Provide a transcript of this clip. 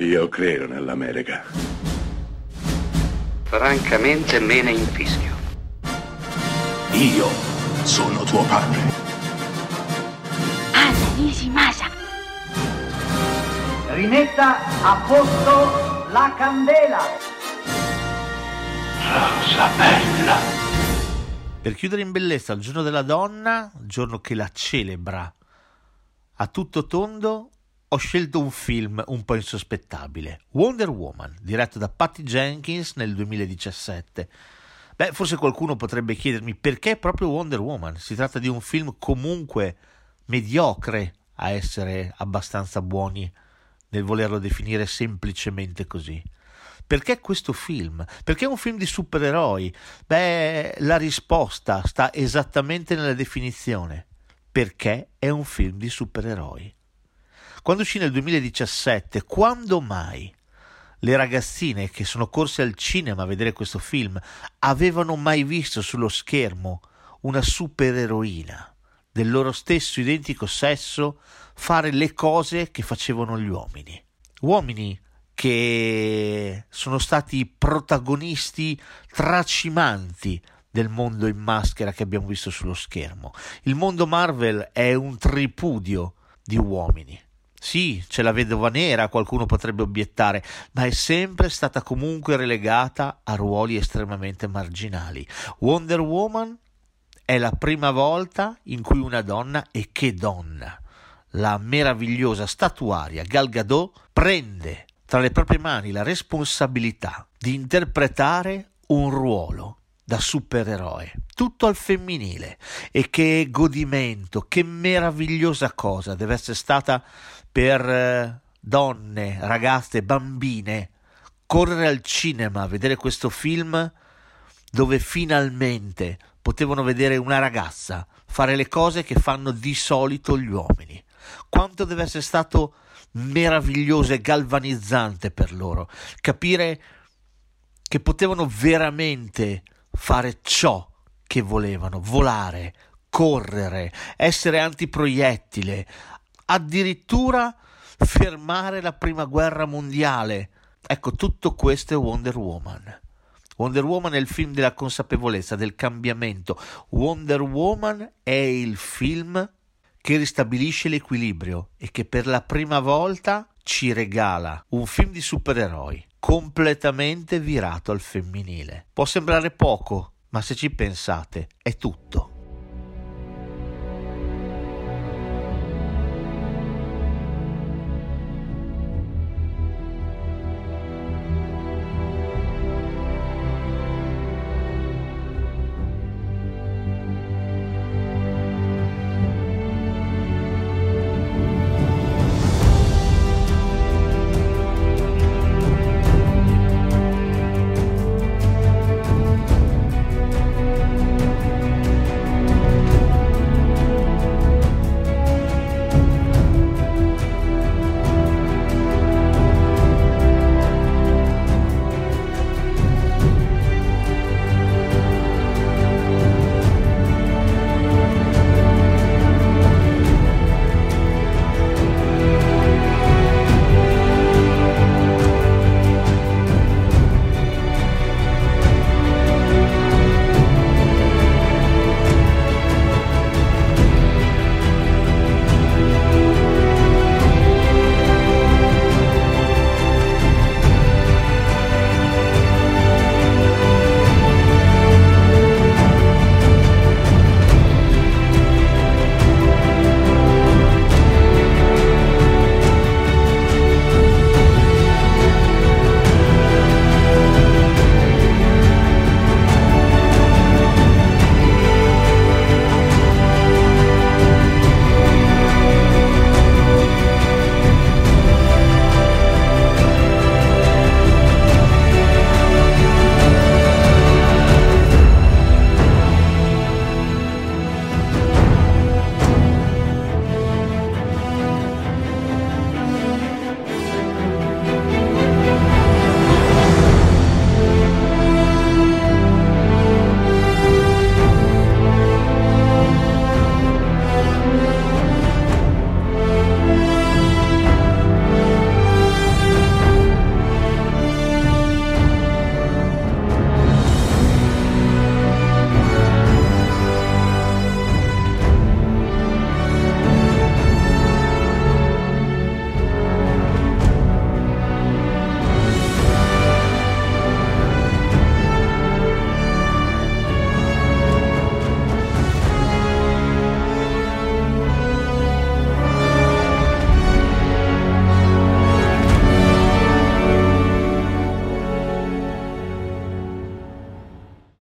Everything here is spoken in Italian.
Io credo nell'America. Francamente me ne infischio. Io sono tuo padre. Anna Nishimasa. Rimetta a posto la candela. Rosa bella. Per chiudere in bellezza il giorno della donna, giorno che la celebra a tutto tondo, ho scelto un film un po' insospettabile, Wonder Woman, diretto da Patty Jenkins nel 2017. Beh, forse qualcuno potrebbe chiedermi perché proprio Wonder Woman? Si tratta di un film comunque mediocre a essere abbastanza buoni nel volerlo definire semplicemente così. Perché questo film? Perché è un film di supereroi? Beh, la risposta sta esattamente nella definizione. Perché è un film di supereroi. Quando uscì nel 2017, quando mai le ragazzine che sono corse al cinema a vedere questo film avevano mai visto sullo schermo una supereroina del loro stesso identico sesso fare le cose che facevano gli uomini? Uomini che sono stati protagonisti tracimanti del mondo in maschera che abbiamo visto sullo schermo. Il mondo Marvel è un tripudio di uomini. Sì, c'è la vedova nera, qualcuno potrebbe obiettare, ma è sempre stata comunque relegata a ruoli estremamente marginali. Wonder Woman è la prima volta in cui una donna, e che donna, la meravigliosa statuaria Gal Gadot prende tra le proprie mani la responsabilità di interpretare un ruolo da supereroe, tutto al femminile. E che godimento, che meravigliosa cosa deve essere stata per eh, donne, ragazze, bambine correre al cinema a vedere questo film dove finalmente potevano vedere una ragazza fare le cose che fanno di solito gli uomini. Quanto deve essere stato meraviglioso e galvanizzante per loro capire che potevano veramente fare ciò che volevano, volare, correre, essere antiproiettile, addirittura fermare la prima guerra mondiale. Ecco, tutto questo è Wonder Woman. Wonder Woman è il film della consapevolezza, del cambiamento. Wonder Woman è il film che ristabilisce l'equilibrio e che per la prima volta ci regala un film di supereroi completamente virato al femminile. Può sembrare poco, ma se ci pensate è tutto.